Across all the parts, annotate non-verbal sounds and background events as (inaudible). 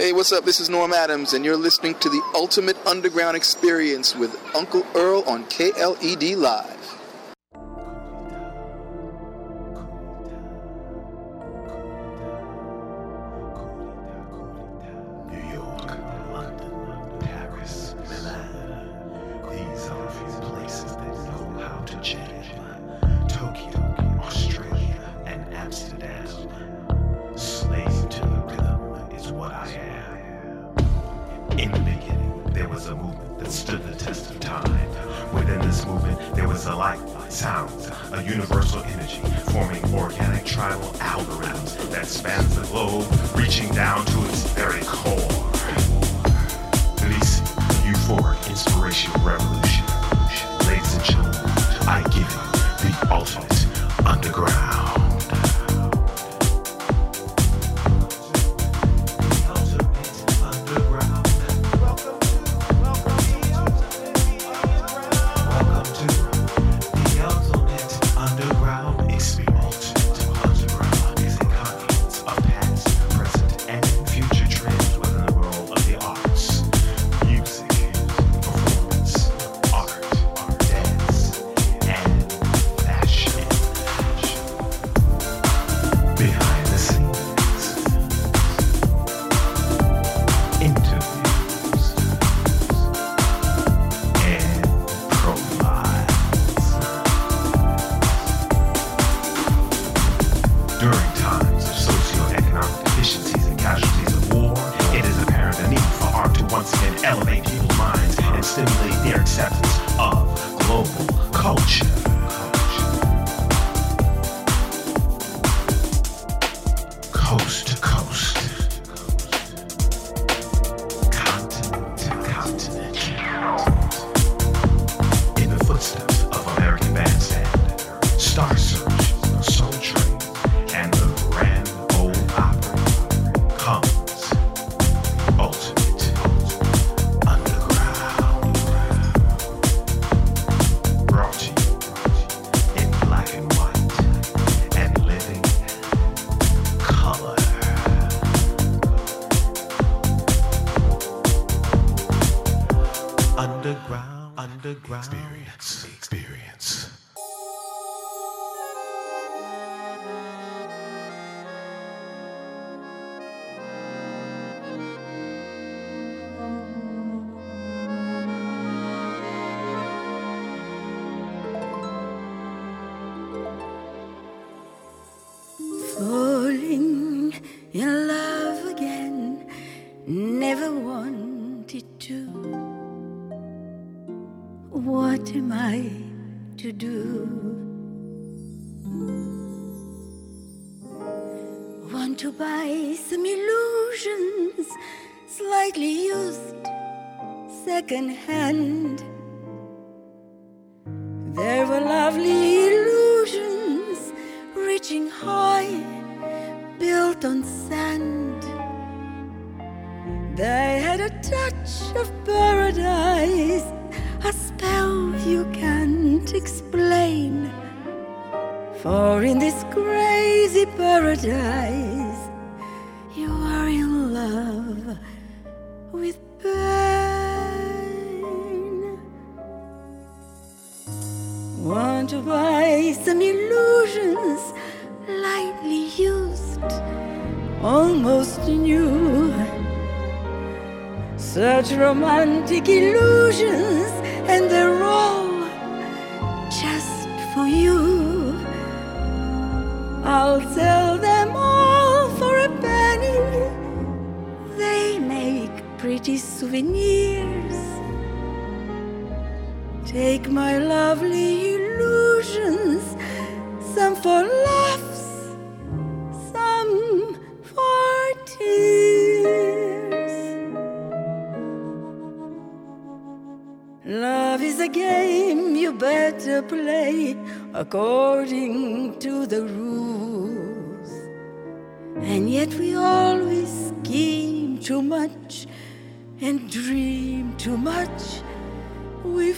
Hey, what's up? This is Norm Adams, and you're listening to the Ultimate Underground Experience with Uncle Earl on KLED Live. almost new. Such romantic illusions, and they're all just for you. I'll sell them all for a penny. They make pretty souvenirs. Take my lovely illusions, some for game you better play according to the rules. And yet we always scheme too much and dream too much. We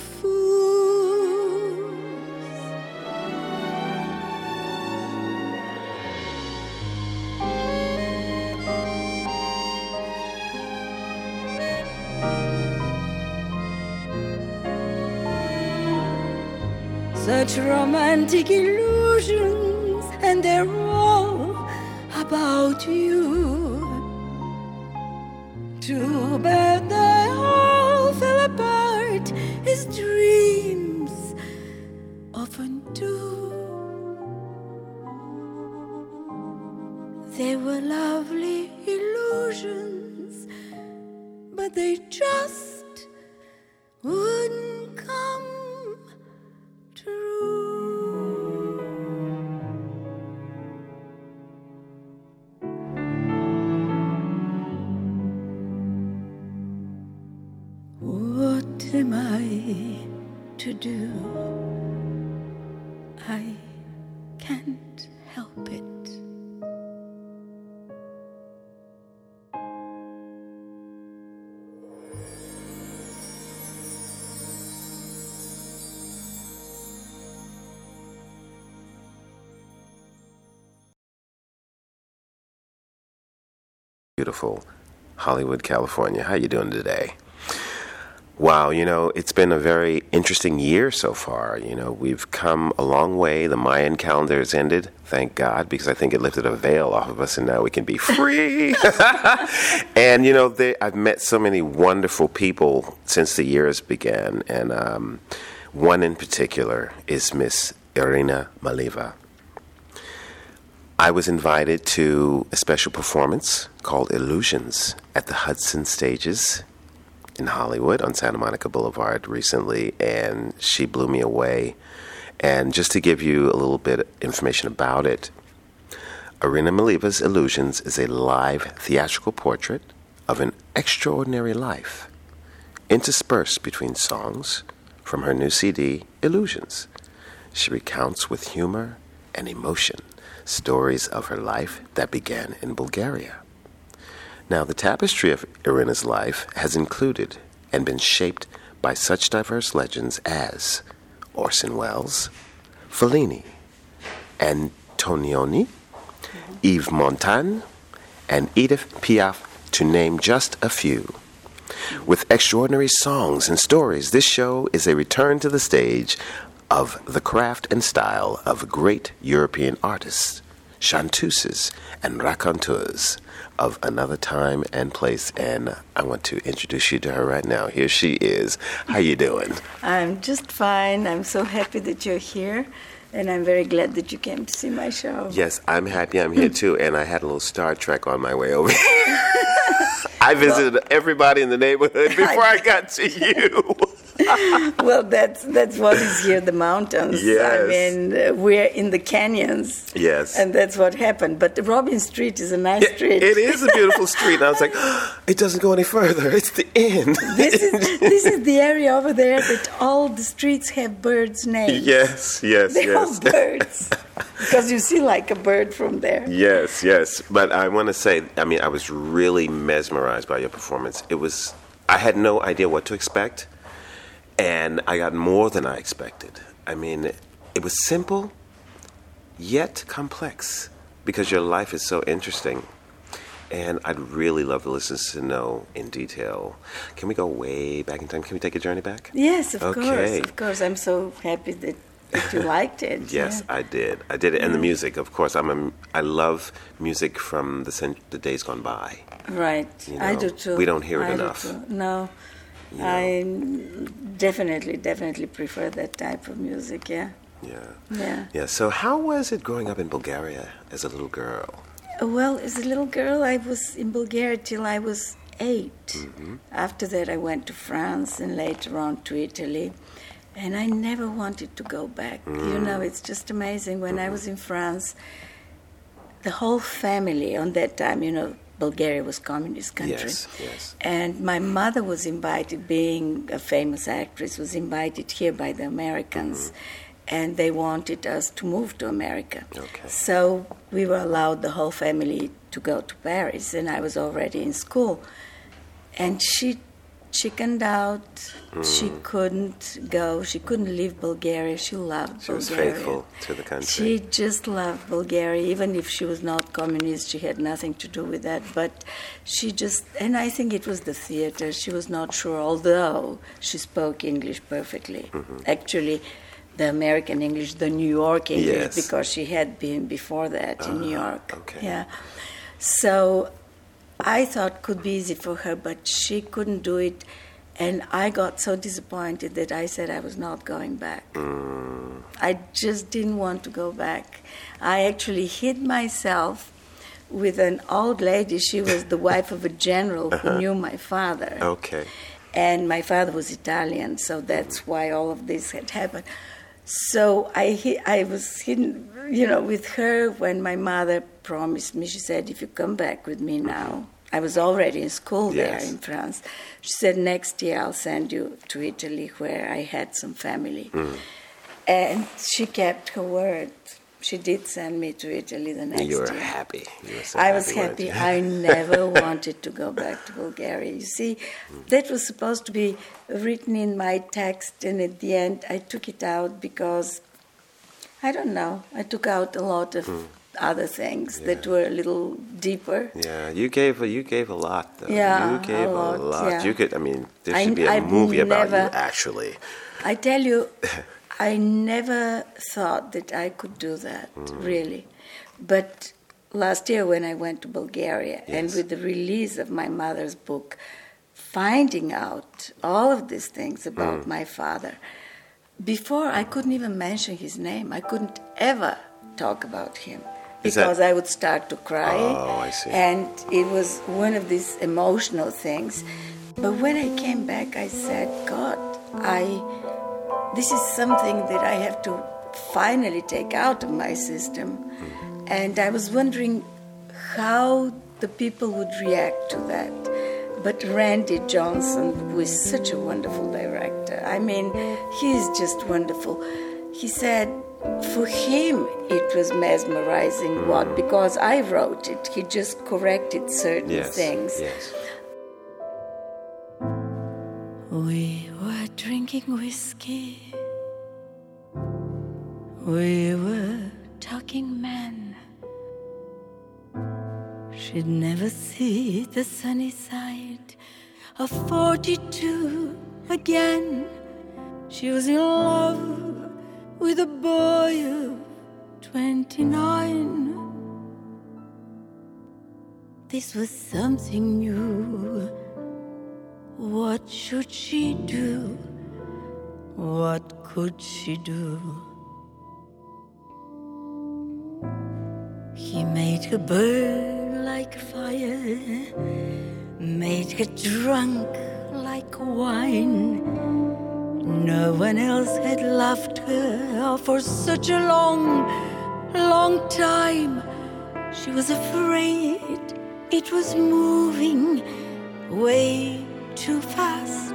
such romantic illusions, and they're all about you. Too bad they all fell apart as dreams often do. They were lovely illusions, but they just beautiful Hollywood, California. How you doing today? Wow, you know, it's been a very interesting year so far. You know, we've come a long way. The Mayan calendar has ended, thank God, because I think it lifted a veil off of us and now we can be free. (laughs) and, you know, they, I've met so many wonderful people since the years began. And um, one in particular is Miss Irina Maleeva. I was invited to a special performance called Illusions at the Hudson Stages in Hollywood on Santa Monica Boulevard recently, and she blew me away. And just to give you a little bit of information about it, Irina Maleeva's Illusions is a live theatrical portrait of an extraordinary life, interspersed between songs from her new CD, Illusions. She recounts with humor and emotion stories of her life that began in Bulgaria. Now, the tapestry of Irina's life has included and been shaped by such diverse legends as Orson Welles, Fellini, Antonioni, Yves Montand, and Edith Piaf, to name just a few. With extraordinary songs and stories, this show is a return to the stage of the craft and style of great European artists, chanteuses, and raconteurs of another time and place. And I want to introduce you to her right now. Here she is. How you doing? I'm just fine. I'm so happy that you're here, and I'm very glad that you came to see my show. Yes, I'm happy I'm here too. And I had a little Star Trek on my way over here. (laughs) I visited everybody in the neighborhood (laughs) before I got to you. (laughs) well, that's that's what is here, the mountains. Yes. I mean, we're in the canyons. Yes. And that's what happened. But Robin Street is a nice It- street. it is a beautiful (laughs) street. And I was like, (gasps) it doesn't go any further. It's the end. (laughs) This is this is the area over there that all the streets have birds' names. yes, yes, They're all birds. because you see like a bird from there. Yes, yes. But I want to say, I mean, I was really mesmerized by your performance. It was, I had no idea what to expect, and I got more than I expected. I mean, it was simple, yet complex, because your life is so interesting. And I'd really love the listeners to know in detail. Can we go way back in time? Can we take a journey back? Yes, of Okay. course, of course. I'm so happy that, that you liked it. (laughs) Yes, yeah. I did. I did it, and the mm. music, of course. I'm a, I love music from the cent- the days gone by. Right. You I do too. we don't hear it I enough. I definitely, definitely prefer that type of music. Yeah. Yeah, Yeah. yeah. So, how was it growing up in Bulgaria as a little girl? Well, as a little girl, I was in Bulgaria till I was 8 mm-hmm. After that, I went to France and later on to Italy. And I never wanted to go back. You know, mm. it's just amazing. When I mm-hmm. was in France, the whole family on that time, you know, Bulgaria was communist country. Yes, yes. And my mother was invited, being a famous actress, was invited here by the Americans. Mm-hmm. And they wanted us to move to America. Okay. So we were allowed, the whole family, to go to Paris, and I was already in school. And she chickened out. She Mm. couldn't go. She couldn't leave Bulgaria. She loved She was Bulgaria. faithful to the country. She just loved Bulgaria, even if she was not communist. She had nothing to do with that. But she just, and I think it was the theater. She was not sure, although she spoke English perfectly. Mm-hmm. Actually, the American English, the New York English, Yes. because she had been before that in New Ah, York. okay. Yeah. So I thought could be easy for her, but she couldn't do it. And I got so disappointed that I said I was not going back. Mm. I just didn't want to go back. I actually hid myself with an old lady. She was the wife of a general who uh-huh. knew my father. Okay. And my father was Italian, so that's mm. why all of this had happened. So I, I was hidden, you know, with her when my mother promised me. She said, "If you come back with me now," I was already in school there in France. She said, "Next year I'll send you to Italy, where I had some family." Hmm. And she kept her word. She did send me to Italy the next You were year. happy. You were so I was weren't happy. you? I (laughs) never wanted to go back to Bulgaria. You see, hmm. that was supposed to be written in my text, and at the end, I took it out because I don't know. I took out a lot of hmm. Other things that were a little deeper. Yeah, you gave a, you gave a lot though. Yeah, you gave a lot, lot. yeah. You could. I mean, there I- should be a I've movie about you. Actually, I tell you, (laughs) I never thought that I could do that, Mm. really. But last year, when I went to Bulgaria, and with the release of my mother's book, finding out all of these things about Mm. my father, before I couldn't even mention his name. I couldn't ever talk about him because I would start to cry. Oh, I see. And it was one of these emotional things. But when I came back, I said, God, I this is something that I have to finally take out of my system. Hmm. And I was wondering how the people would react to that. But Randy Johnson, who is such a wonderful director, I mean, he is just wonderful. He said, for him, it was mesmerizing. Mm. What? Because I wrote it. He just corrected certain yes. things. Yes. We were drinking whiskey. We were talking men. She'd never see the sunny side of 42 again. She was in love with a boy of 29. This was something new. What should she do? What could she do? He made her burn like fire, made her drunk like wine. No one else had loved her oh, for such a long, long time. She was afraid it was moving way too fast.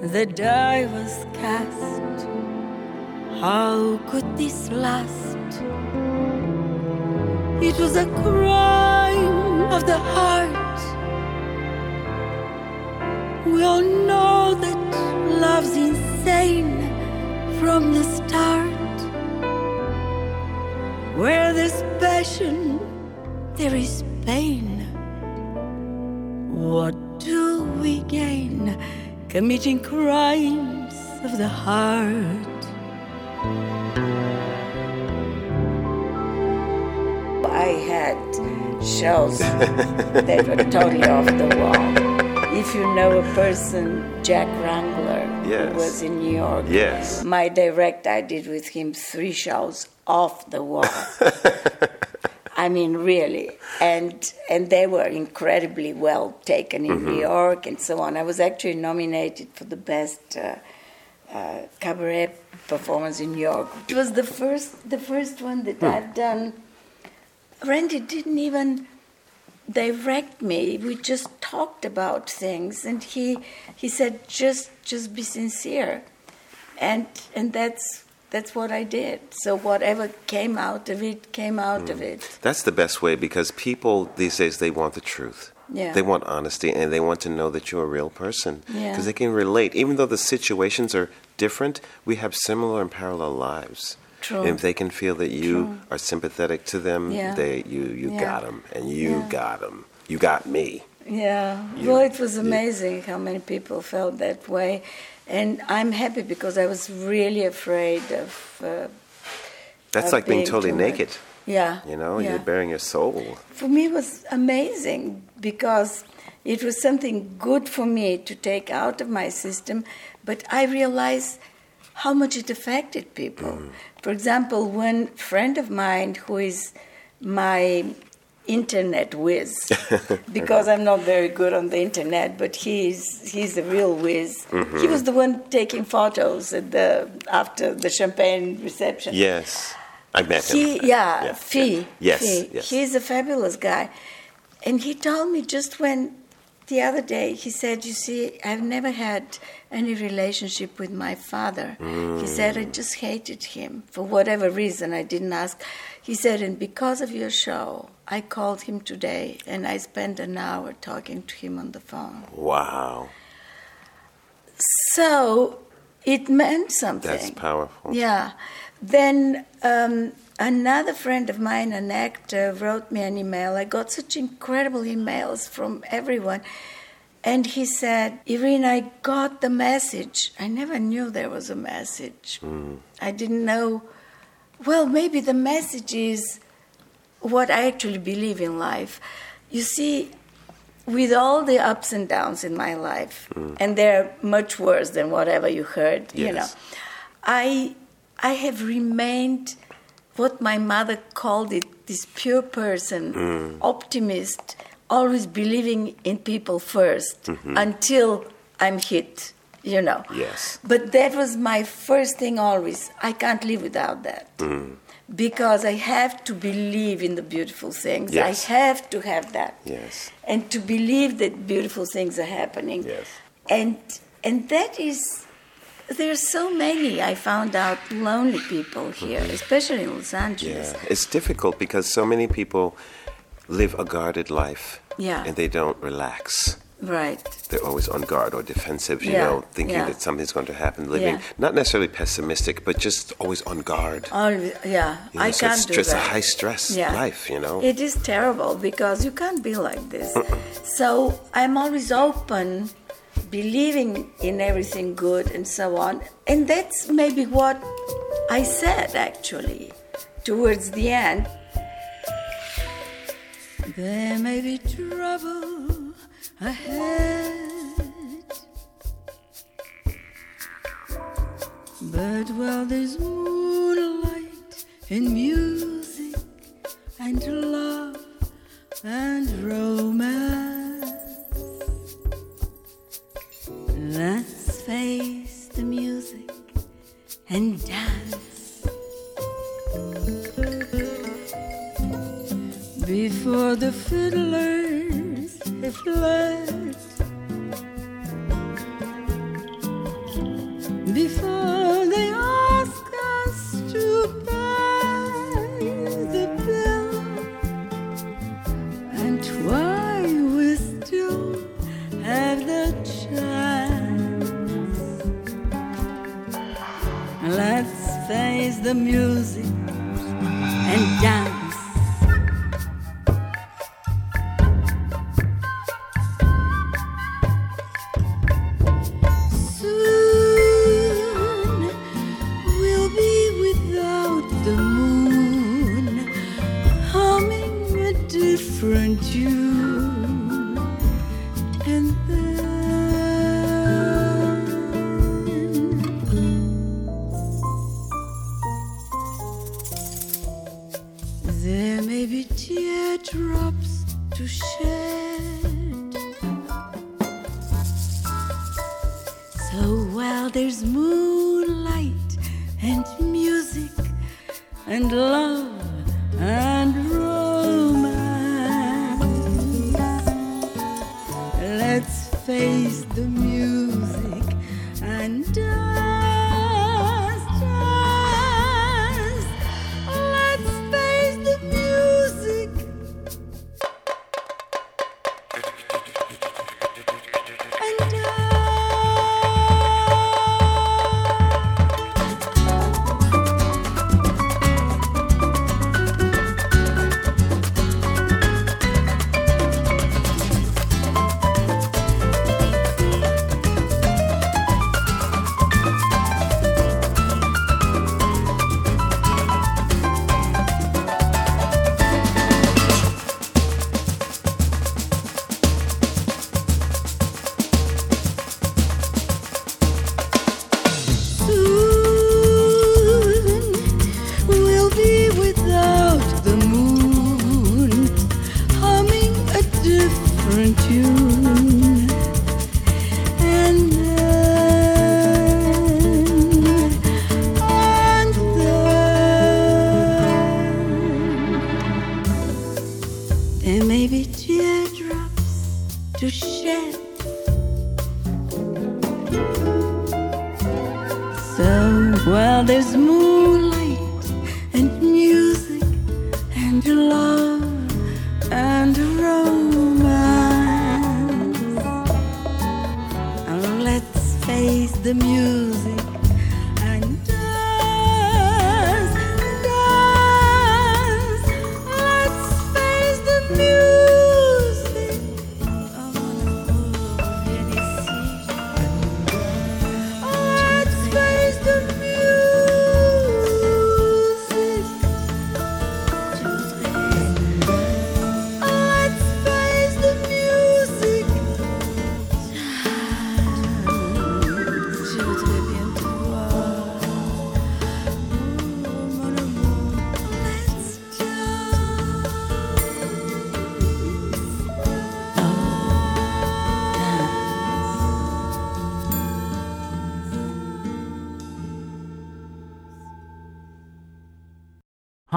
The die was cast. How could this last? It was a crime of the heart. We all know that love's insane from the start. Where there's passion, there is pain. What do we gain committing crimes of the heart? I had shows that were totally off the wall. If you know a person, Jack Wrangler, Yes. who was in New York, Yes. my direct, I did with him three shows off the wall. (laughs) I mean, really, and and they were incredibly well taken in New York and so on. I was actually nominated for the best uh, uh, cabaret performance in New York. It was the first the first one that I've done. Randy didn't even direct me. We just talked about things, and he he said, "Just just be sincere," and and that's that's what I did. So whatever came out of it came out of hmm. it. That's the best way because people these days they want the truth. Yeah. They want honesty and they want to know that you're a real person Yeah. because they can relate. Even though the situations are different, we have similar and parallel lives. True. And if they can feel that you are sympathetic to them, Yeah. they you you Yeah. got 'em, and you Yeah. them. You got me. Yeah, You- well, it was you- amazing how many people felt that way, and I'm happy because I was really afraid of. Uh, That's of like being being totally much. naked. Yeah, You know, you're bearing your soul. For me, it was amazing because it was something good for me to take out of my system, but I realized how much it affected people. For example, one friend of mine who is my internet whiz, (laughs) because I'm not very good on the internet, but he's he's a real whiz. He mm-hmm. was the one taking photos at the after the champagne reception. Yes. I met He, him. yeah, Yeah, Fee. Yes, Fee. yes. He's a fabulous guy. And he told me just when the other day, he said, You see, I've never had any relationship with my father. He said, I just hated him for whatever reason. I didn't ask. He said, And because of your show, I called him today and I spent an hour talking to him on the phone. Wow. So it meant something. That's powerful. Yeah. Then um, another friend of mine, an actor, wrote me an email. I got such incredible emails from everyone. And he said, Irene, I got the message. I never knew there was a message. Hmm. I didn't know. Well, maybe the message is what I actually believe in life. You see, with all the ups and downs in my life, hmm. and they're much worse than whatever you heard, you know, I I have remained what my mother called it this pure person, hmm. optimist, always believing in people 1st mm-hmm. until I'm hit, you know. Yes. But that was my first thing always. I can't live without that. Mm. Because I have to believe in the beautiful things. Yes. I have to have that. Yes. And to believe that beautiful things are happening. Yes. And and that is there's so many I found out lonely people mm-hmm. here, especially in Los Angeles. Yeah. It's difficult because so many people live a guarded life. Yeah. And they don't relax. Right. They're always on guard or defensive, you Yeah, know, thinking yeah. that something's going to happen, living Yeah. not necessarily pessimistic, but just always on guard. Always, yeah, You know, I so can't it's do just that. a high stress life, you know. It is terrible because you can't be like this. so I'm always open, believing in everything good and so on. And that's maybe what I said actually towards the end. There may be trouble ahead. But while there's moonlight and music and love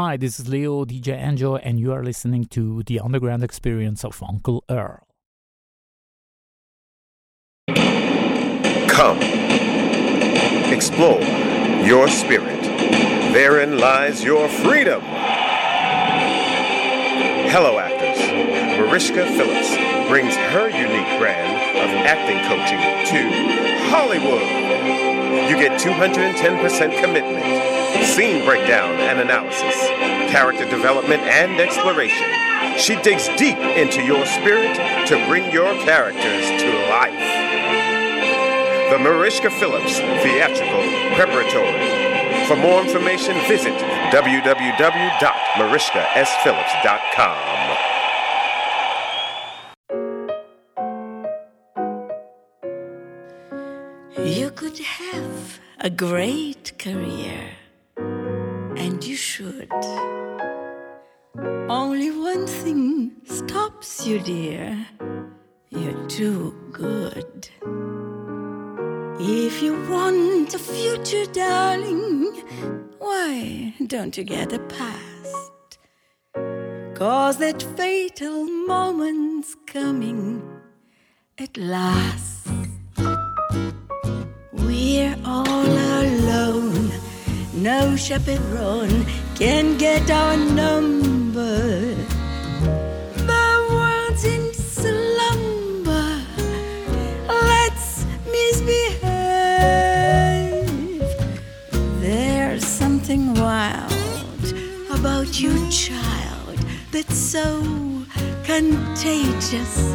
Hi, this is Leo, DJ Angel, and you are listening to The Underground Experience of Uncle Earl. Come. Explore your spirit. Therein lies your freedom. Hello, actors. Mariska Phillips brings her unique brand of acting coaching to Hollywood. You get 210% commitment, scene breakdown and analysis, character development and exploration. She digs deep into your spirit to bring your characters to life. The Mariska Phillips Theatrical Preparatory. For more information, visit www.mariskasphillips.com. You could have a great career, and you should. Only one thing stops you, dear. You're too good. If you want a future, darling, why don't you get a past? Cause that fatal moment's coming at last. We're all. No chaperone can get our number. The world's in slumber. Let's misbehave. There's something wild about you, child, that's so contagious.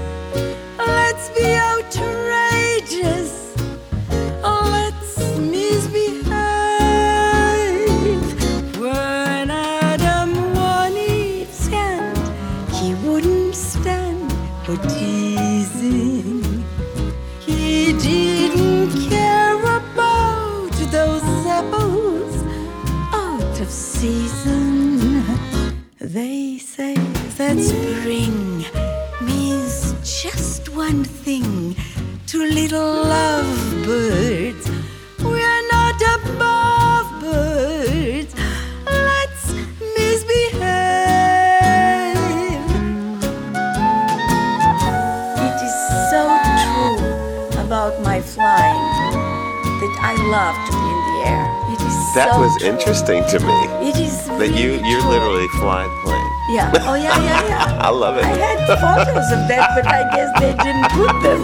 Photos of that, but I guess they didn't put them.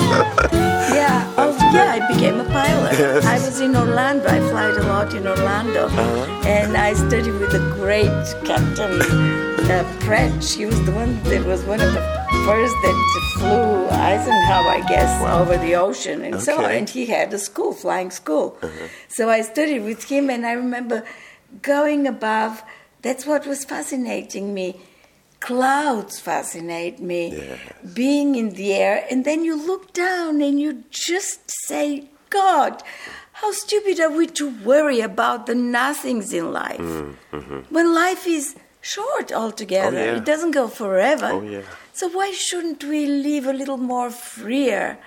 Yeah. Oh, yeah. I became a pilot. Yes. I was in Orlando. I flight a lot in Orlando, Uh-huh. and I studied with a great Captain uh, Pratt. She was the one that was one of the first that flew Eisenhower, I guess, over the ocean and so on. Uh-huh. And he had a school, flying school. So I studied with him, and I remember going above. That's what was fascinating me. Clouds fascinate me. Being in the air, and then you look down and you just say, God, how stupid are we to worry about the nothings in life? When life is short altogether, Mm, Oh, yeah. it doesn't go forever. Oh, yeah. So why shouldn't we live a little more freer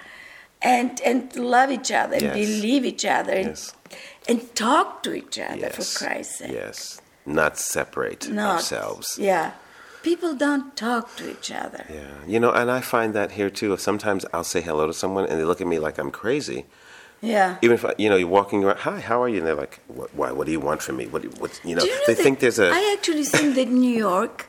and and love each other and Yes. believe each other and, Yes. and talk to each other Yes. for Christ's sake? Yes. Not separate Not- ourselves. Yeah. People don't talk to each other. Yeah, you know, and I find that here too. Sometimes I'll say hello to someone and they look at me like I'm crazy. Yeah. Even if you know you're walking around, hi, how are you? And they're like, what, why? What do you want from me? What? do you- What? You know, you know they think there's a I actually think that New York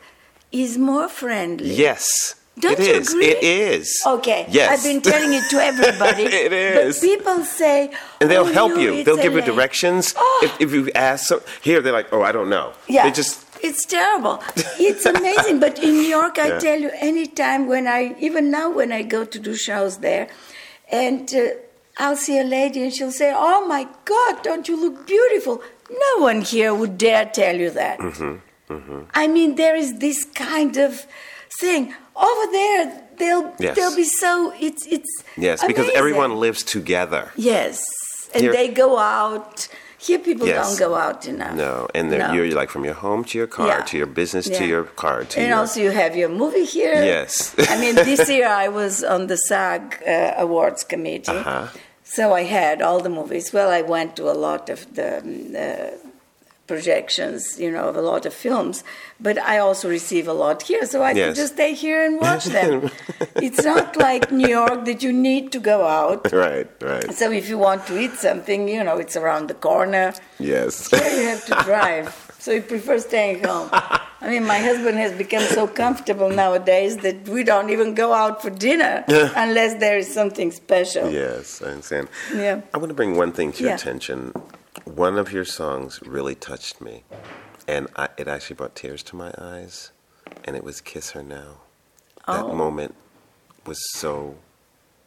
is more friendly. yes. Don't it you is. agree? It is. Okay. Yes. I've been telling it to everybody. (laughs) It is. But people say, and they'll "Oh, help you. They'll give you directions. Oh. (gasps) If, if you ask, so, here they're like, oh, I don't know. Yeah. They just It's terrible. It's amazing. but in New York, I Yeah. tell you, anytime when I, even now when I go to do shows there, and uh, I'll see a lady and she'll say, Oh my God, don't you look beautiful? No one here would dare tell you that. Mm-hmm. I mean, there is this kind of thing. Over there, they'll, Yes. they'll be so, it's, it's. yes, because everyone lives together. Yes. And they go out. Here, people Yes. don't go out enough. No, and No. you're like from your home to your car Yeah. to your business to your car to And your also, you have your movie here. Yes. I mean, this (laughs) year I was on the SAG uh, Awards Committee. Uh-huh. So I had all the movies. Well, I went to a lot of the um, uh, projections, you know, of a lot of films, but I also receive a lot here. So I Yes. could just stay here and watch them. (laughs) it's not like New York that you need to go out. right, right. So if you want to eat something, you know, it's around the corner. Yes. Here you have to drive. So you prefer staying home. I mean, my husband has become so comfortable nowadays that we don't even go out for dinner (laughs) unless there is something special. Yes, I understand. Yeah. I want to bring one thing to your Yeah. attention. One of your songs really touched me, and I, it actually brought tears to my eyes, and it was "Kiss Her Now." That Oh. moment was so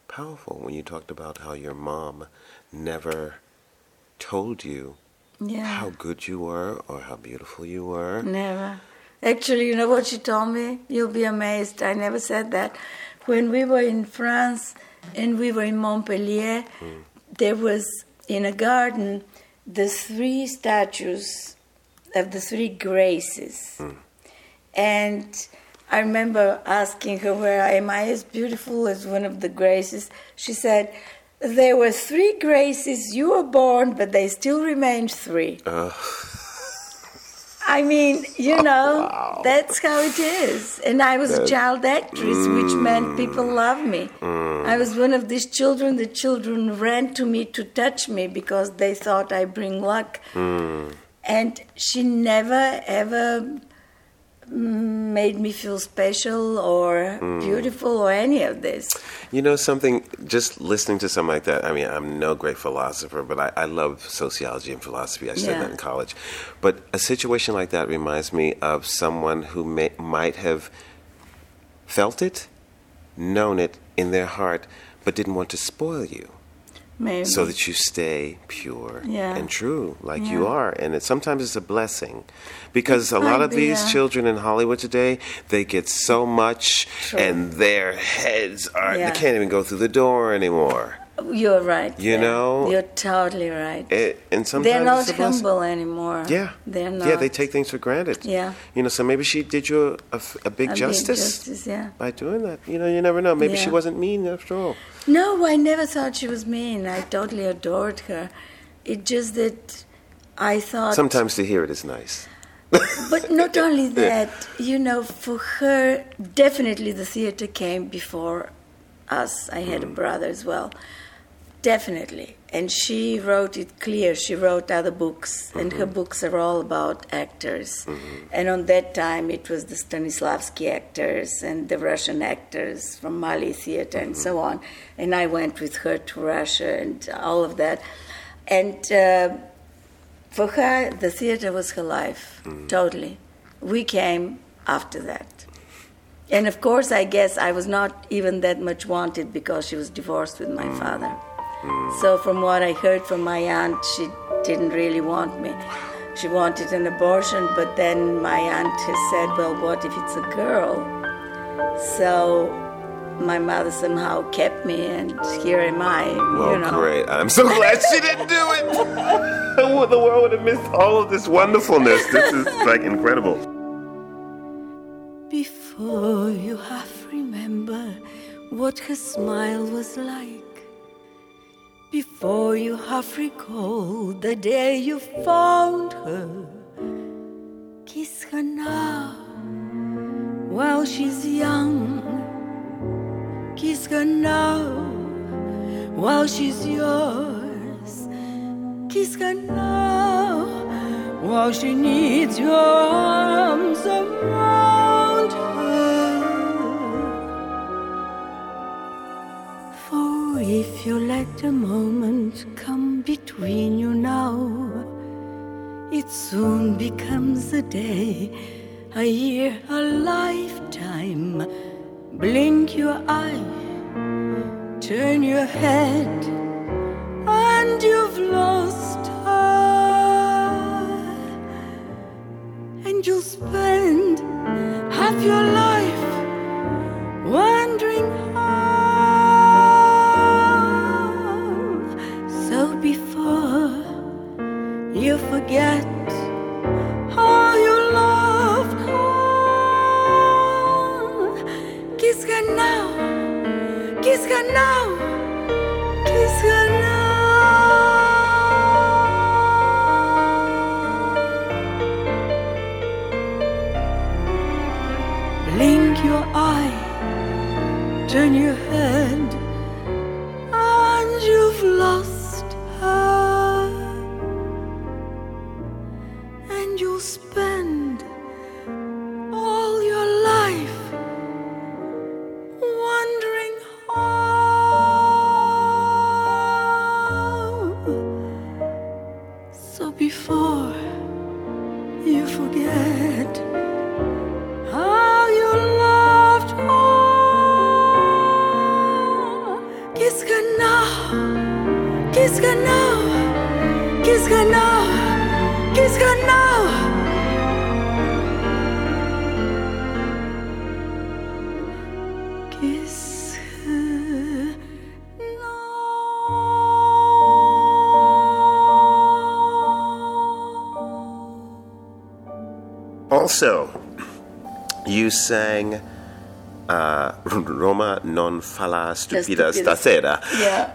powerful when you talked about how your mom never told you Yeah. how good you were or how beautiful you were. Never. Actually, you know what she told me? You'll be amazed. I never said that. When we were in France and we were in Montpellier, hmm. there was in a garden the three statues of the three graces. Hmm. And I remember asking her, Where am I as beautiful as one of the graces? She said, There were three graces, you were born, but they still remained three. I mean, you know, that's how it is. And I was a child actress, which meant people loved me. I was one of these children. The children ran to me to touch me because they thought I bring luck. And she never ever mm, made me feel special or mm. beautiful or any of this. You know something, just listening to something like that, I mean, I'm no great philosopher, but I, I love sociology and philosophy. I studied Yeah. that in college. But a situation like that reminds me of someone who may, might have felt it, known it in their heart, but didn't want to spoil you. Maybe. So that you stay pure Yeah. and true, like Yeah. you are, and it, sometimes it's a blessing, because It a lot of be, these yeah. children in Hollywood today, they get so much, True. and their heads are Yeah. they can't even go through the door anymore. You're right. You there. know- You're totally right. It, and sometimes They're not it's a blessing. humble anymore. Yeah, They're not. yeah, they take things for granted. Yeah. you know, so maybe she did you a, a big A big justice justice, yeah. by doing that. You know, you never know. Maybe she wasn't mean after all. No, I never thought she was mean. I totally adored her. It just that I thought. Sometimes to hear it is nice. But not (laughs) only that, you know, for her, definitely the theater came before us. I had a mm. brother as well. Definitely. And she wrote it clear. She wrote other books, and her mm-hmm. books are all about actors. Mm-hmm. And on that time, it was the Stanislavski actors and the Russian actors from Maly Theater and so mm-hmm. on. And I went with her to Russia and all of that. And uh, for her, the theater was her life, totally. We came after that. And of course, I guess I was not even that much wanted because she was divorced with my mm. father. So, from what I heard from my aunt, she didn't really want me. She wanted an abortion, but then my aunt has said, Well, what if it's a girl? So, my mother somehow kept me, and here am I. Well, you know. great. I'm so glad she didn't do it. (laughs) the world would have missed all of this wonderfulness. This is like incredible. Before you half remember what her smile was like, before you half recall the day you found her, kiss her now. while she's young. Kiss her now while she's yours. Kiss her now while she needs your arms around if you let a moment come between you now, it soon becomes a day, a year, a lifetime. Blink your eye, turn your head, and you've lost her. And you'll spend half your life you forget how you loved. Kiss her now, kiss her now, Falla stupida stasera. Yeah.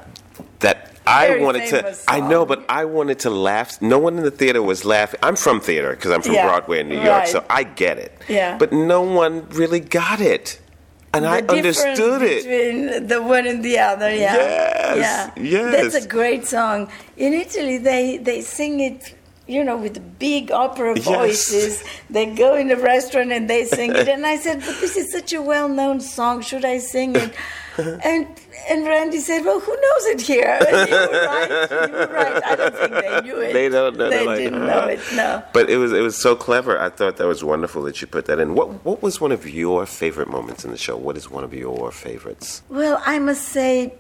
That I Very wanted to. famous I know, but I wanted to laugh. No one in the theater was laughing. I'm from theater because I'm from Yeah, Broadway in New York, right. so I get it. Yeah. But no one really got it, and I The difference understood it. between the one and the other. Yeah, Yes, yeah, yes. That's a great song. In Italy, they they sing it. You know, with big opera Yes. voices, they go in a restaurant and they sing it. And I said, "But this is such a well-known song. Should I sing it?" (laughs) And and Randy said, "Well, who knows it here?" (laughs) And you were right. You were right. I don't think they knew it. They don't know. They They're like, didn't uh-huh. know it. No. But it was it was so clever. I thought that was wonderful that you put that in. What what was one of your favorite moments in the show? What is one of your favorites? Well, I must say,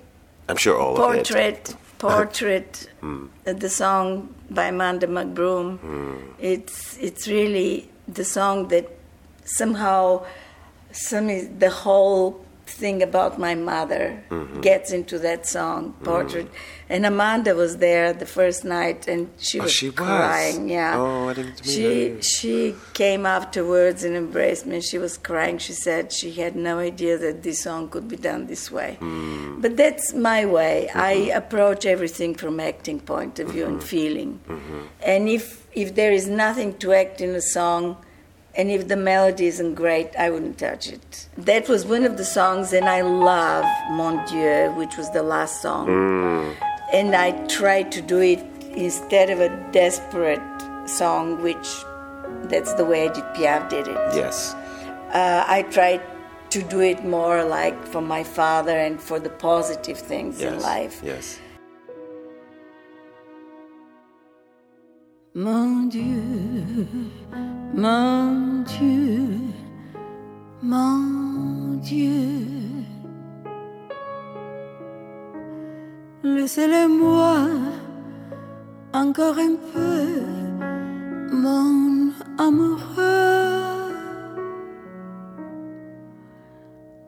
I'm sure all of it. portrait portrait uh, the song by amanda mcbroom. It's it's really the song that somehow some the whole thing about my mother gets into that song portrait and amanda was there the first night and she Oh, was she was? crying yeah Oh, I didn't mean she that. she came afterwards and embraced me. And she was crying. She said she had no idea that this song could be done this way. Hmm. But that's my way. I Mm-hmm. approach everything from acting point of view and feeling. Mm-hmm. And if if there is nothing to act in a song, and if the melody isn't great, I wouldn't touch it. That was one of the songs, and I love Mon Dieu, which was the last song. Mm. And I tried to do it instead of a desperate song, which that's the way Edith Piaf did it. Yes. Uh, I tried to do it more like for my father and for the positive things in life. Yes. Mon Dieu, mon Dieu, mon Dieu. Laissez-le-moi encore un peu, mon amoureux.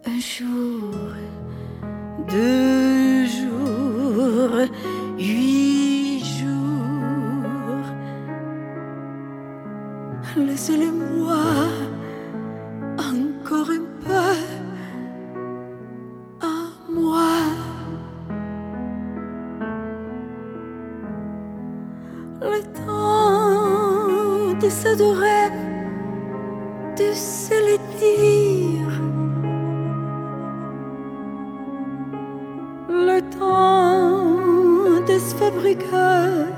Un jour, deux jours, laissez-les-moi encore un peu à moi. Le temps de s'adorer, de se le dire. Le temps de se fabriquer.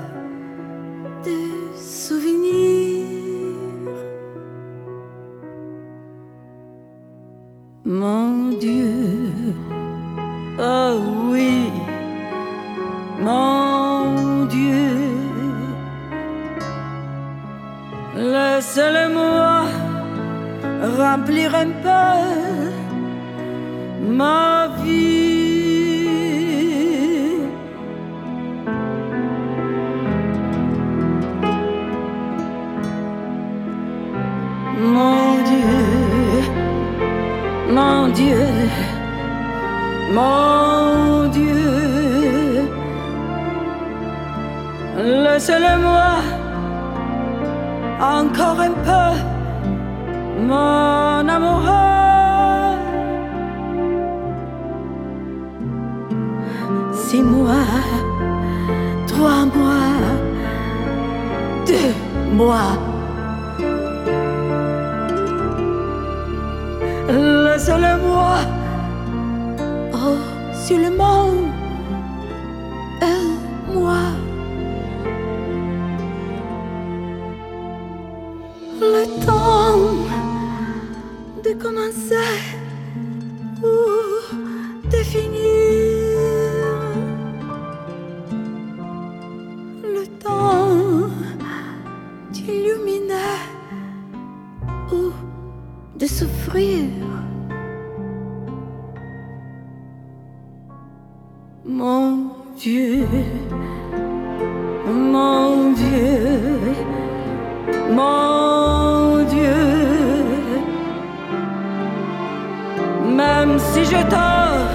j'ai tort,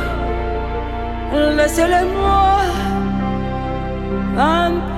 laissez-le moi un peu.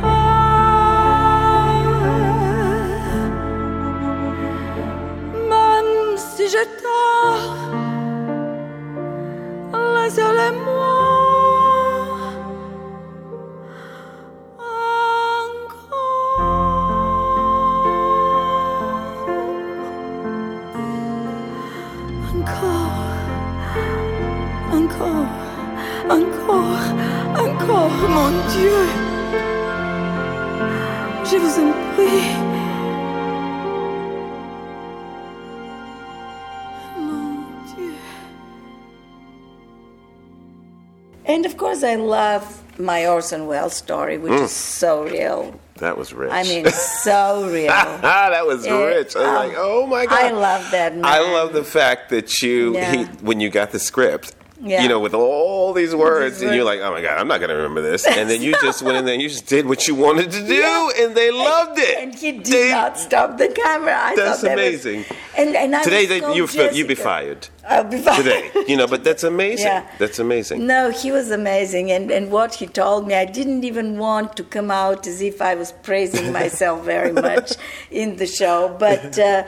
I love my Orson Welles story, which is so real. That was rich. I mean, so real. (laughs) that was It- rich. I was um, like, oh my god! I love that man. I love the fact that you, Yeah. he, when you got the script, Yeah. you know, with all these words, and you're like, oh my god, I'm not going to remember this. (laughs) And then you just went in there and you just did what you wanted to do, and they loved it. And you did They- not stop the camera. I That's that was- amazing. and, and I Today, was they, you you'd be fired. I'll be fired. Today, you know, but that's (laughs) amazing. Yeah. That's amazing. No, he was amazing, and and what he told me, I didn't even want to come out as if I was praising myself very (laughs) much in the show, but. Uh,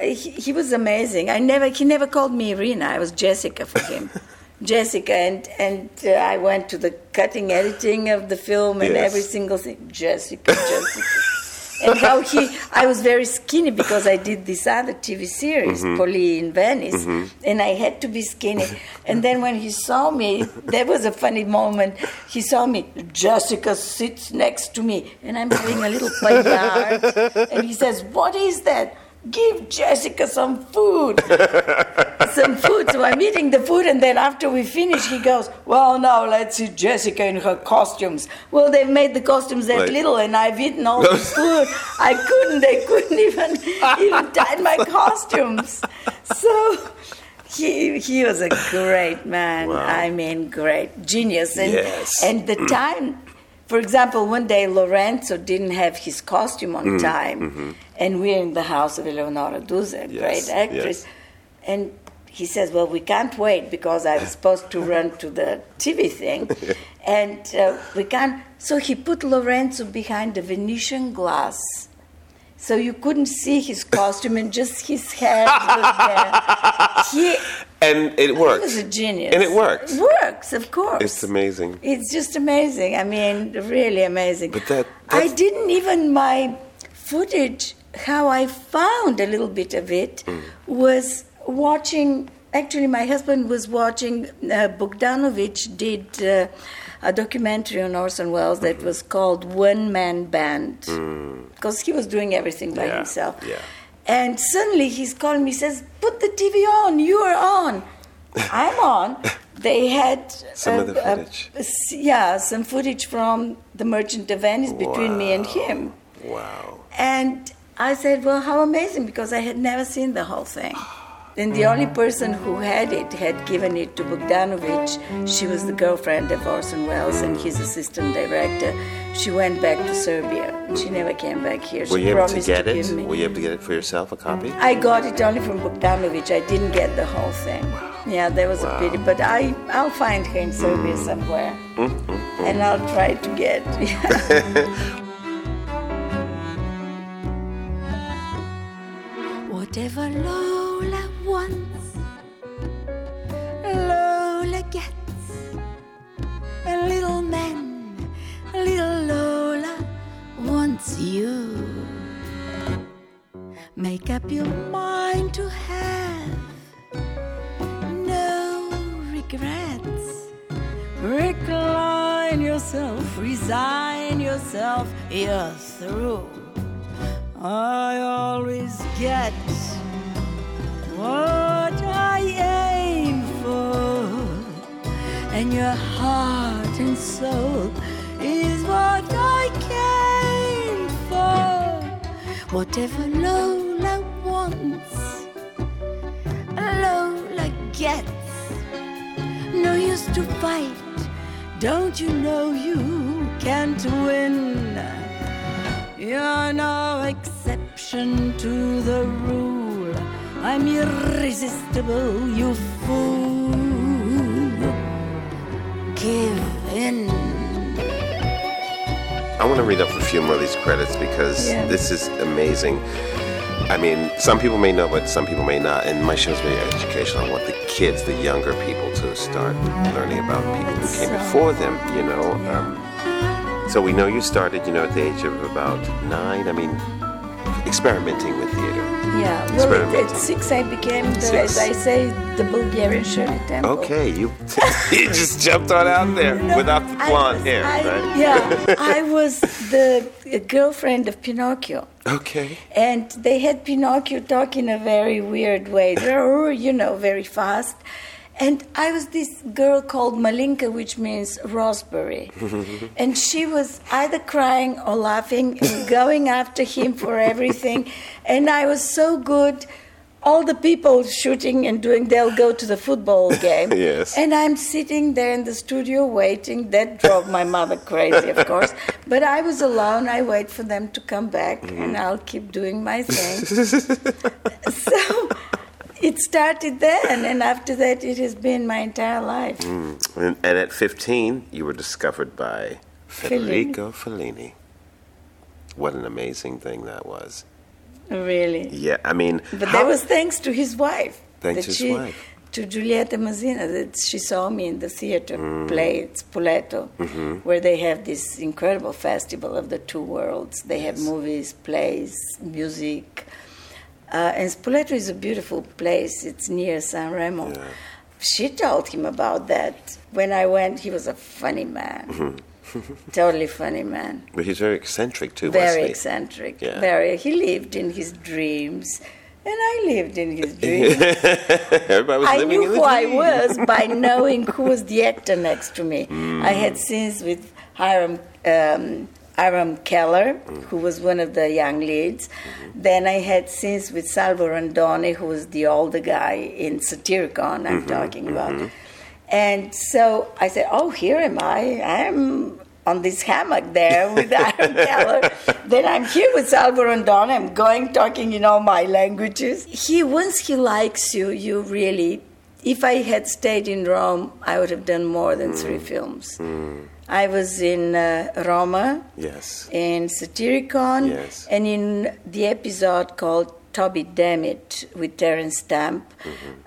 he, he was amazing. I never, he never called me Irina. I was Jessica for him, Jessica, and and uh, I went to the cutting editing of the film and Yes. every single thing, Jessica, Jessica. and how he (laughs) I was very skinny because I did this other TV series, Polly in Venice, and I had to be skinny. And then when he saw me, there was a funny moment. He saw me, Jessica sits next to me, and I'm having a little (laughs) paillard, and he says, "What is that?" Give Jessica some food (laughs) some food. So I'm eating the food, and then after we finish, he goes, "Well, now let's see Jessica in her costumes." Well, they've made the costumes that Right. little, and I've eaten all the (laughs) food. I couldn't. They couldn't even even tie my costumes. So. He, he was a great man. Wow. I mean, great genius. And, Yes. and the mm. time, for example, one day Lorenzo didn't have his costume on mm. time, mm-hmm. And we're in the house of Eleonora Duse, a. Yes, great actress. yes. And he says, Well, we can't wait because I was supposed to run to the TV thing. (laughs) and uh, we can't. So he put Lorenzo behind the Venetian glass. So you couldn't see his costume and just his head was there. (laughs) He, And it he worked. was a genius. And it works. It works, of course. It's amazing. It's just amazing. I mean, really amazing. But that- I didn't even my footage. How I found a little bit of it Mm. was watching. Actually, my husband was watching. Uh, Bogdanovich did uh, a documentary on Orson Welles that was called One Man Band because he was doing everything by Mm. Yeah, himself. yeah. And suddenly he's calling me, says, "Put the TV on. You are on." (laughs) I'm on. They had Some of the a- a- footage. yeah, some footage from The Merchant of Venice between me and him. Wow. And I said, Well, how amazing, because I had never seen the whole thing. And the only mm-hmm. person who had it had given it to Bogdanovich. She was the girlfriend of Orson Welles and his assistant director. She went back to Serbia. She never came back here. She Were you able to get it? me. Were you able to get it for yourself, a copy? I got it only from Bogdanovich. I didn't get the whole thing. Yeah, that was a pity. But I, I'll find her in Serbia somewhere. Mm-hmm. And I'll try to get. (laughs) Whatever Lola wants, Lola gets. A little man, little Lola wants you. Make up your mind to have no regrets. Recline yourself, resign yourself, you're through. I always get what I aim for, and your heart and soul is what I came for. Whatever Lola wants, Lola gets. No use to fight, don't you know you can't win? You're no exception to the rule. I'm irresistible, you fool. Give in. I want to read off a few more of these credits because Yeah. this is amazing. I mean, some people may know, but some people may not. And my show's very educational. I want the kids, the younger people, to start learning about people who came before them. You know. Um, so we know you started, you know, at the age of about nine. I mean, experimenting with theater. Yeah, well, at, six I became, the, Six. as I say, the Bulgarian Shirley Temple. Okay, you (laughs) you just jumped on out there know, without the blonde was- hair, I- right? Yeah, (laughs) I was the girlfriend of Pinocchio. Okay. And they had Pinocchio talk in a very weird way, you know, very fast. And I was this girl called Malinka, which means raspberry. (laughs) and she was either crying or laughing and (laughs) going after him for everything. And I was so good. All the people shooting and doing, they'll go to the football (laughs) game. Yes. And I'm sitting there in the studio waiting. That drove my mother crazy, of course. But I was alone. I wait for them to come back, and mm-hmm. I'll keep doing my thing. so it started then, and after that, it has been my entire life. And, and at 15, you were discovered by Federico Fellini. What an amazing thing that was. Really. Yeah, I mean, But how- that was thanks to his wife. Thanks to his she, wife. To Giulietta Masina, that she saw me in the theater Mm. play at Spoleto, Mm-hmm. where they have this incredible festival of the two worlds. They have movies, plays, music. Uh, and Spoleto is a beautiful place. It's near San Remo. Yeah. She told him about that. When I went, he was a funny man. Mm-hmm. (laughs) totally funny man but he's very eccentric too, very eccentric. Yeah. Very. He lived in his dreams, and I lived in his (laughs) dreams. Everybody was I living knew in the who I was by (laughs) knowing who was the actor next to me. I had scenes with Hiram. Um, Hiram Keller, who was one of the young leads. Mm-hmm. Then I had scenes with Salvo Randone, who was the older guy in Satyricon, I'm mm-hmm. talking about. Mm-hmm. And so I said, Oh, here am I. I'm on this hammock there with (laughs) Hiram Keller. Then I'm here with Salvo Randone. I'm going, talking in all my languages. He, once he likes you, you really, if I had stayed in Rome, I would have done more than three mm. films. Mm. I was in uh, Roma, Yes. in Satyricon, Yes. and in the episode called Toby Dammit with Terence Stamp.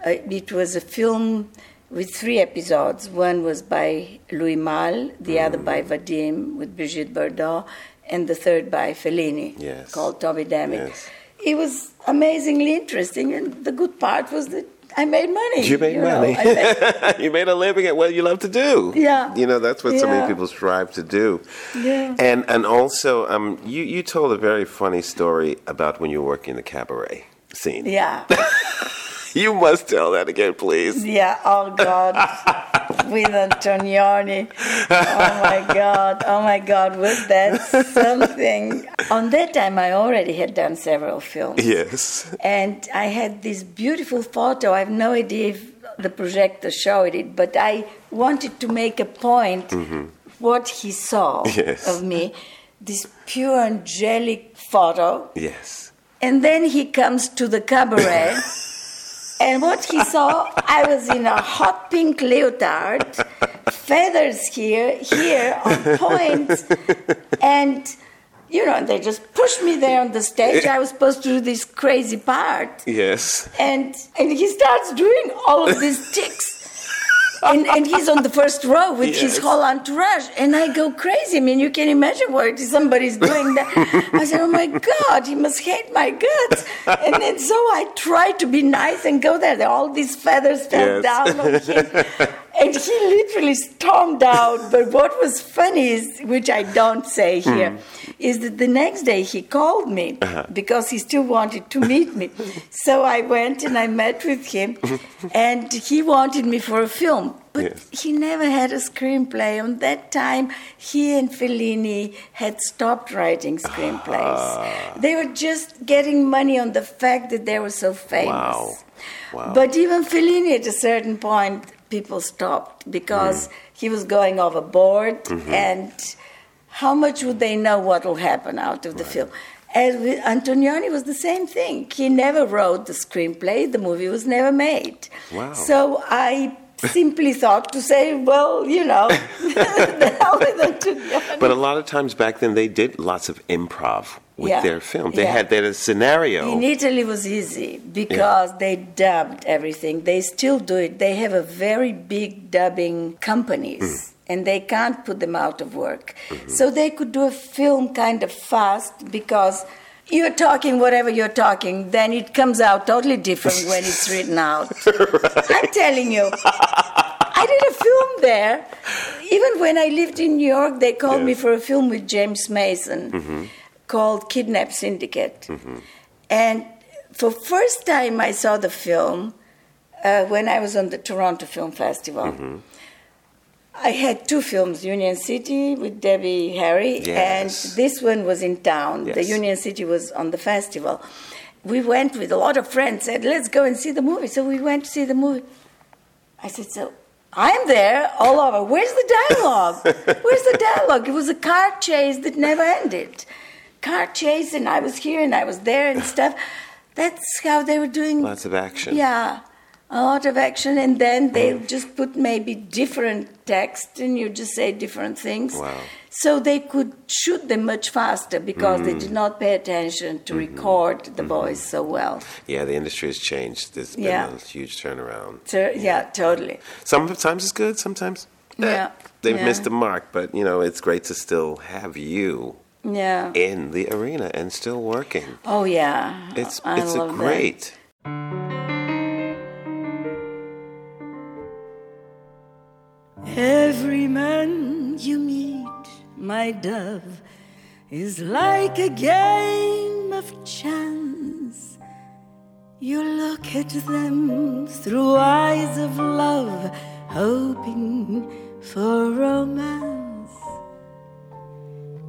Uh, it was a film with three episodes. One was by Louis Malle, the other by Vadim with Brigitte Bardot, and the third by Fellini, Yes. called Toby Dammit. Yes. It was amazingly interesting, and the good part was that I made money. You made know, money. I made- (laughs) you made a living at what you love to do. Yeah. You know, that's what so many people strive to do. Yeah. And and also, um, you, you told a very funny story about when you were working in the cabaret scene. yeah. (laughs) You must tell that again, please. Yeah, oh God, (laughs) (laughs) with Antonioni. Oh my God, oh my God, was that something? On that time, I already had done several films. Yes. And I had this beautiful photo. I have no idea if the projector showed it, but I wanted to make a point mm-hmm. what he saw Yes. of me. This pure angelic photo. Yes. And then he comes to the cabaret. (laughs) and what he saw, I was in a hot pink leotard, feathers here, here on. And, you know, they just pushed me there on the stage. I was supposed to do this crazy part. Yes. And, and he starts doing all of these ticks. And, and he's on the first row with his whole entourage. And I go crazy. I mean, you can imagine what somebody's doing that. I said, Oh my God, he must hate my guts. And then so I try to be nice and go there. All these feathers fell Yes. down on him. And he literally stormed out. But what was funny is, which I don't say here, hmm. Is that the next day he called me uh-huh. because he still wanted to meet me. (laughs) So I went and I met with him, (laughs) and he wanted me for a film. But Yes. he never had a screenplay. On that time, he and Fellini had stopped writing screenplays. Ah. They were just getting money on the fact that they were so famous. Wow. Wow. But even Fellini, at a certain point, people stopped because mm. he was going overboard, mm-hmm. and how much would they know what will happen out of the film? As with Antonioni was the same thing. He never wrote the screenplay. The movie was never made. Wow. So I simply thought to say, well, you know, (laughs) the hell with Antonioni. But a lot of times back then, they did lots of improv with Yeah. their film. They Yeah. had had scenario. In Italy it was easy because they dubbed everything. They still do it. They have a very big dubbing companies. Hmm. And they can't put them out of work. So they could do a film kind of fast because you're talking whatever you're talking, then it comes out totally different when it's (laughs) written out. I'm telling you. I did a film there. Even when I lived in New York, they called me for a film with James Mason mm-hmm. called Kidnap Syndicate. Mm-hmm. And for first time I saw the film uh, when I was on the Toronto Film Festival. Mm-hmm. I had two films, Union City with Debbie Harry, Yes. and this one was in town. The Union City was on the festival. We went with a lot of friends, said, let's go and see the movie. So we went to see the movie. I said, so I'm there all over. Where's the dialogue? Where's the dialogue? It was a car chase that never ended. Car chase, and I was here and I was there and stuff. That's how they were doing. Lots of action. Yeah, a lot of action, and then they just put maybe different text, and you just say different things. Wow. So they could shoot them much faster because they did mm. not pay attention to mm-hmm. record the mm-hmm. voice so well. Yeah, the industry has changed. There's been Yeah. a huge turnaround. So, yeah, totally. Sometimes it's good, sometimes eh, Yeah, they've yeah. missed the mark. But you know, it's great to still have you Yeah. in the arena and still working. Oh yeah. It's I it's a love that. Every man you meet, my dove, is like a game of chance. You look at them through eyes of love, hoping for romance.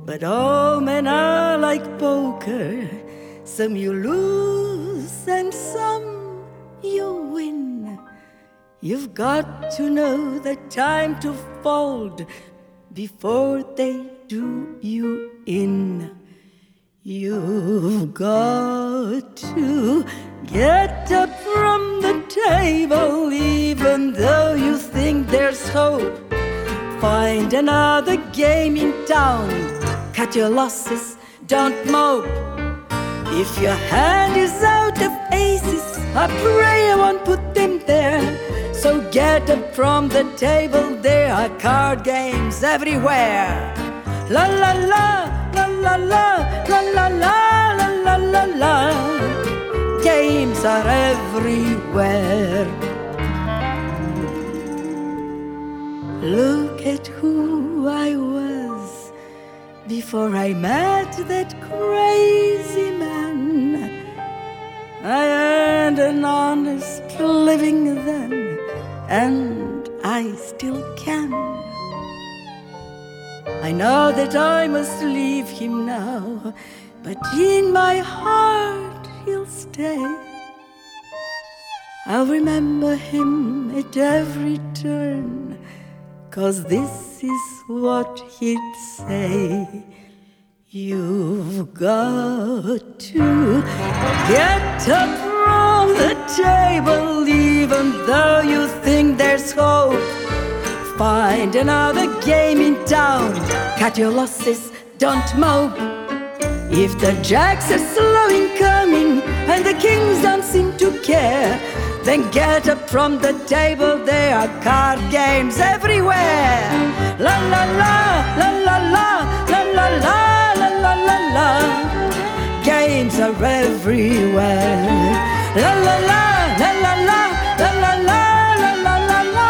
But all men are like poker, some you lose and some you. You've got to know the time to fold before they do you in. You've got to get up from the table even though you think there's hope. Find another game in town. Cut your losses, don't mope. If your hand is out of aces, I pray I won't put them there. So get up from the table, there are card games everywhere. La la la, la la la, la la la, la la la la. games are everywhere. Look at who I was before I met that crazy man. I earned an honest living then, and I still can. I know that I must leave him now, but in my heart he'll stay. I'll remember him at every turn, cause this is what he'd say. You've got to get up from the table, even though you think there's hope. Find another game in town, cut your losses, don't mope. If the jacks are slow in coming and the kings don't seem to care, then get up from the table, there are card games everywhere. La la la, la la la, la la la, la la la la. Games are everywhere. La la la, la la la, la la la, la la la la.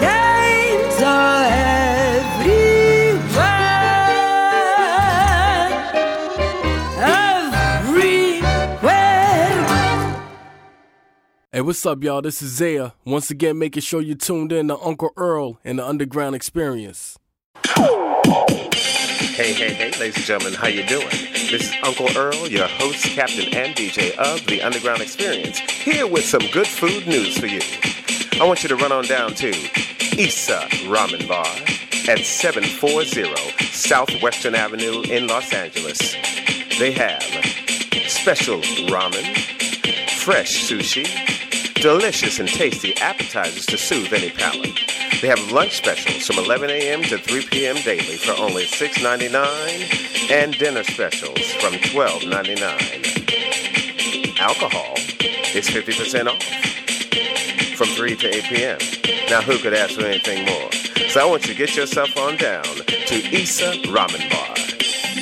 Games are everywhere. Everywhere. Hey, what's up, y'all? This is Zaya. Once again, making sure you tuned in to Uncle Earl and the Underground Experience. Hey, hey, hey, ladies and gentlemen, how you doing? This is Uncle Earl, your host, captain, and DJ of the Underground Experience, here with some good food news for you. I want you to run on down to Issa Ramen Bar at 740 Southwestern Avenue in Los Angeles. They have special ramen, fresh sushi, delicious and tasty appetizers to soothe any palate. They have lunch specials from 11 a.m. to 3 p.m. daily for only $6.99 and dinner specials from $12.99. Alcohol is 50% off from 3 to 8 p.m. Now, who could ask for anything more? So I want you to get yourself on down to Issa Ramen Bar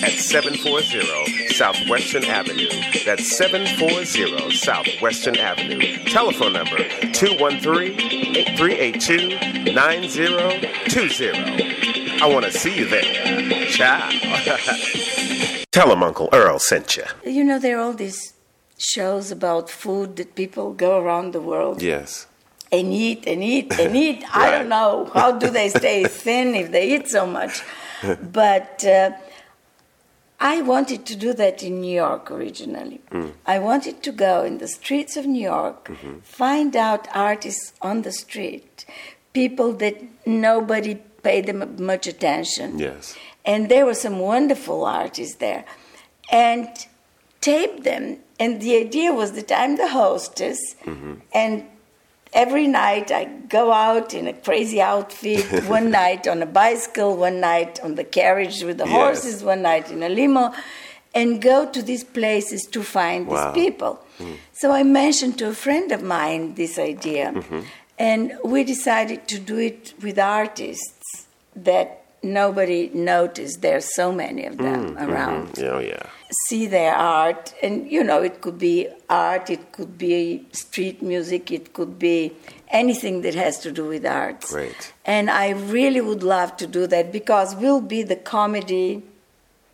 at 740 Southwestern Avenue. That's 740 Southwestern Avenue. Telephone number 213-382-9020. I want to see you there. Ciao. (laughs) Tell them Uncle Earl sent you. You know, there are all these shows about food that people go around the world Yes. and eat and eat and (laughs) eat. I don't know how do they stay (laughs) thin if they eat so much, but uh, I wanted to do that in New York originally. Mm. I wanted to go in the streets of New York, mm-hmm. find out artists on the street, people that nobody paid them much attention. Yes. And there were some wonderful artists there. And tape them. And the idea was that I'm the hostess. Mm-hmm. And every night I go out in a crazy outfit, (laughs) one night on a bicycle, one night on the carriage with the Yes. horses, one night in a limo, and go to these places to find Wow. these people. Hmm. So I mentioned to a friend of mine this idea. Mm-hmm. And we decided to do it with artists that nobody noticed. There's so many of them hmm, mm-hmm. around. Oh, yeah. See their art, and you know, it could be art, it could be street music, it could be anything that has to do with art. Great. And I really would love to do that because we'll be the comedy,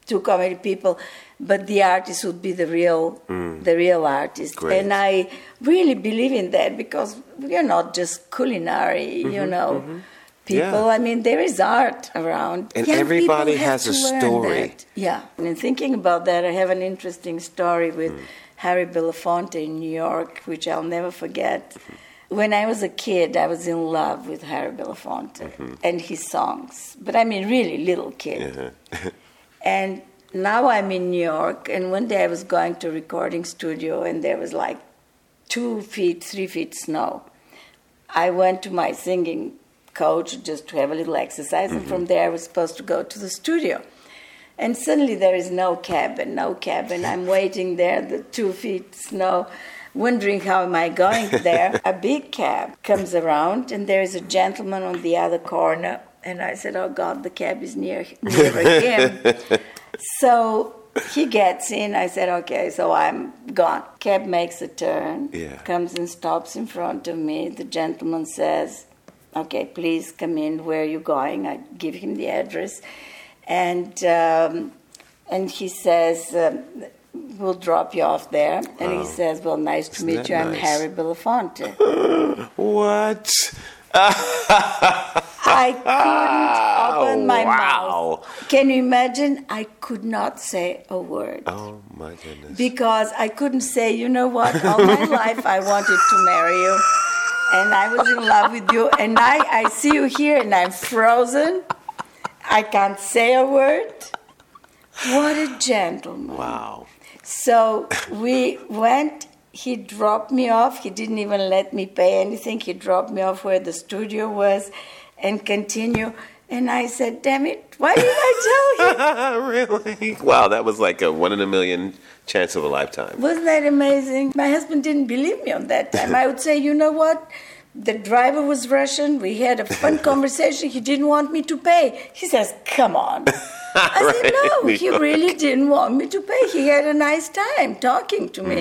two comedy people, but the artist would be the real, the real artist. Mm. Great. And I really believe in that because we're not just culinary, you know. People, Mm-hmm, Yeah. I mean, there is art around. And Young everybody has a story. Yeah. And in thinking about that, I have an interesting story with Mm. Harry Belafonte in New York, which I'll never forget. When I was a kid, I was in love with Harry Belafonte Mm-hmm. and his songs. But I mean, really little kid. (laughs) and now I'm in New York, and one day I was going to a recording studio, and there was like two feet, three feet snow. I went to my singing coach just to have a little exercise, and from mm-hmm. there I was supposed to go to the studio. And suddenly there is no cabin, no cabin. I'm (laughs) waiting there, the two feet snow, wondering how am I going there. (laughs) a big cab comes around, and there is a gentleman on the other corner. And I said, "Oh God, the cab is near near him." (laughs) so he gets in. I said, okay, so I'm gone. Cab makes a turn, Yeah. comes and stops in front of me. The gentleman says, okay, please come in. Where are you going? I give him the address. And, um, and he says, um, we'll drop you off there. And he says, well, nice to Isn't meet that you. I'm? Harry Belafonte. (laughs) What? I couldn't open (laughs) my wow. mouth. Can you imagine? I could not say a word. Oh my goodness. because I couldn't say, you know what, all my (laughs) life I wanted to marry you, and I was in love with you, and I, I see you here and I'm frozen. I can't say a word. What a gentleman. wow. So we went, he dropped me off. He didn't even let me pay anything. He dropped me off where the studio was and continue. And I said, damn it, why did I tell you? (laughs) really? Wow, that was like a one in a million chance of a lifetime. Wasn't that amazing? My husband didn't believe me on that time. I would say, you know what? The driver was Russian. We had a fun (laughs) conversation. He didn't want me to pay. He says, come on. I (laughs) Right, said, no, he York. (laughs) really didn't want me to pay. He had a nice time talking to me.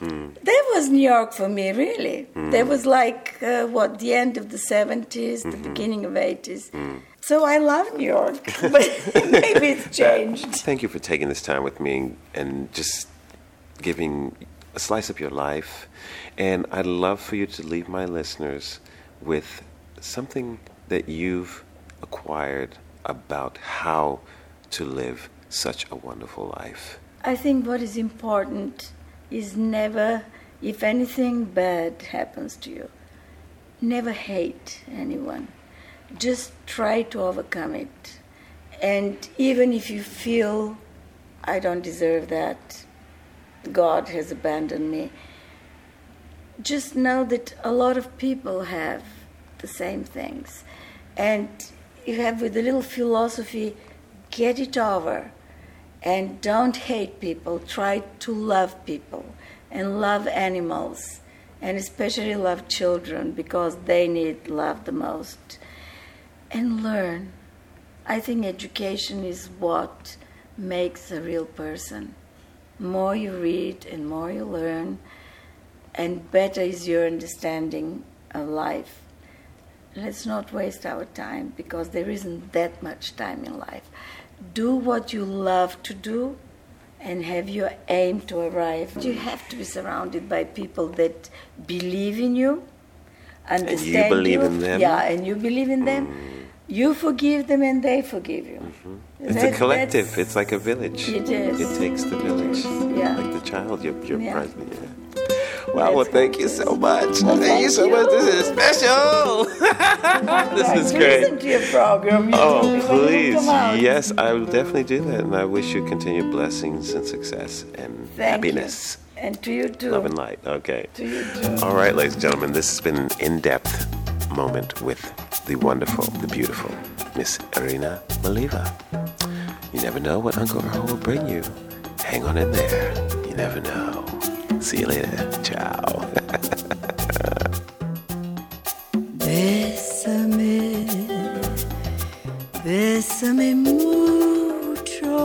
Mm, That was New York for me, really. Mm. That was like, uh, what, the end of the 70s, the Mm-hmm. beginning of 80s. Mm. So I love New York, (laughs) but maybe it's uh, changed. Thank you for taking this time with me and just giving a slice of your life. And I'd love for you to leave my listeners with something that you've acquired about how to live such a wonderful life. I think what is important is never, if anything bad happens to you, never hate anyone. Just try to overcome it. And even if you feel, I don't deserve that, God has abandoned me, just know that a lot of people have the same things. And you have, with a little philosophy, get it over and don't hate people. Try to love people and love animals and especially love children because they need love the most. And learn. I think education is what makes a real person. More you read and more you learn, and better is your understanding of life. Let's not waste our time because there isn't that much time in life. Do what you love to do and have your aim to arrive. You have to be surrounded by people that believe in you, understand believe you. in them? Yeah, and you believe in them. Mm. You forgive them and they forgive you. Mm-hmm. It's That- a collective. It's like a village. It is. It takes the village. Yeah. Like the child, you're Yeah. present. Yeah. Wow, well, That's thank you so much. Well, thank, you so you. much. This is special. (laughs) this is great. Listen to your program. You Oh, please. Yes, I will definitely do that. And I wish you continued blessings and success and Thank happiness. You. And to you too. Love and light. Okay. To you too. All right, ladies and gentlemen, this has been in depth moment with the wonderful, the beautiful Miss Irina Maleeva. You never know what Uncle Earl will bring you. Hang on in there. You never know. See you later. Ciao. (laughs) Bésame, bésame mucho,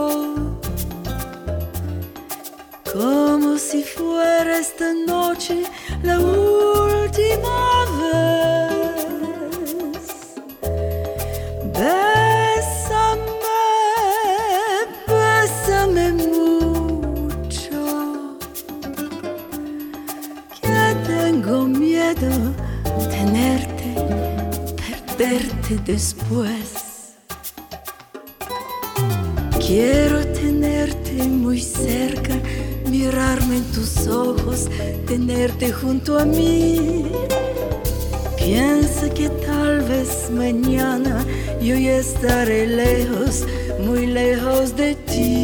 como si fuera esta noche la última después. Quiero tenerte muy cerca, mirarme en tus ojos, tenerte junto a mí. Piensa que tal vez mañana yo ya estaré lejos, muy lejos de ti.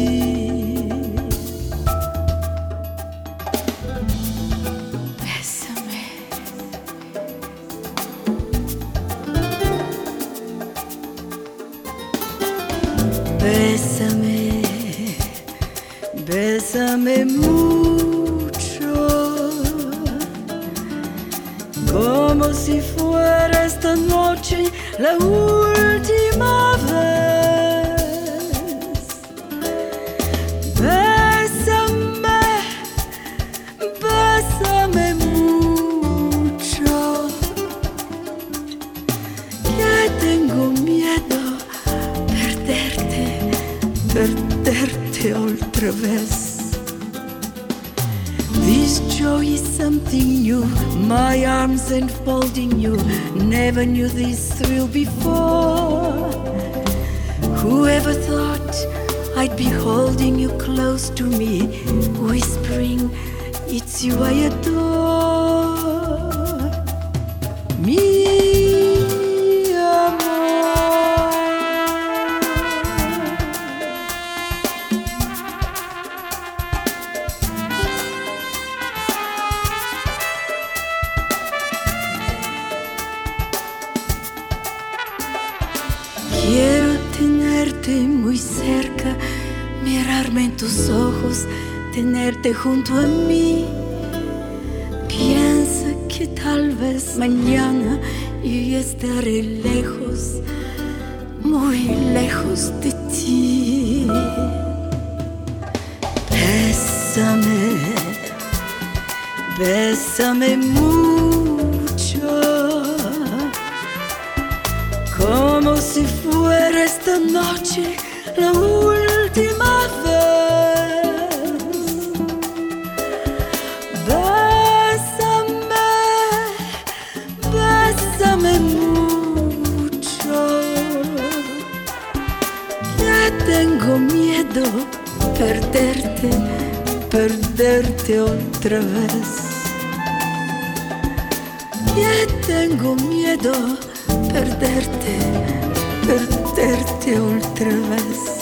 Muy cerca, mirarme en tus ojos, tenerte junto a mí. Piensa que tal vez mañana yo estaré lejos, muy lejos de ti. Bésame, bésame mucho noche la última vez. Bésame, bésame mucho. Ya tengo miedo perderte, perderte otra vez. Ya tengo miedo perderte, per terti oltre vest.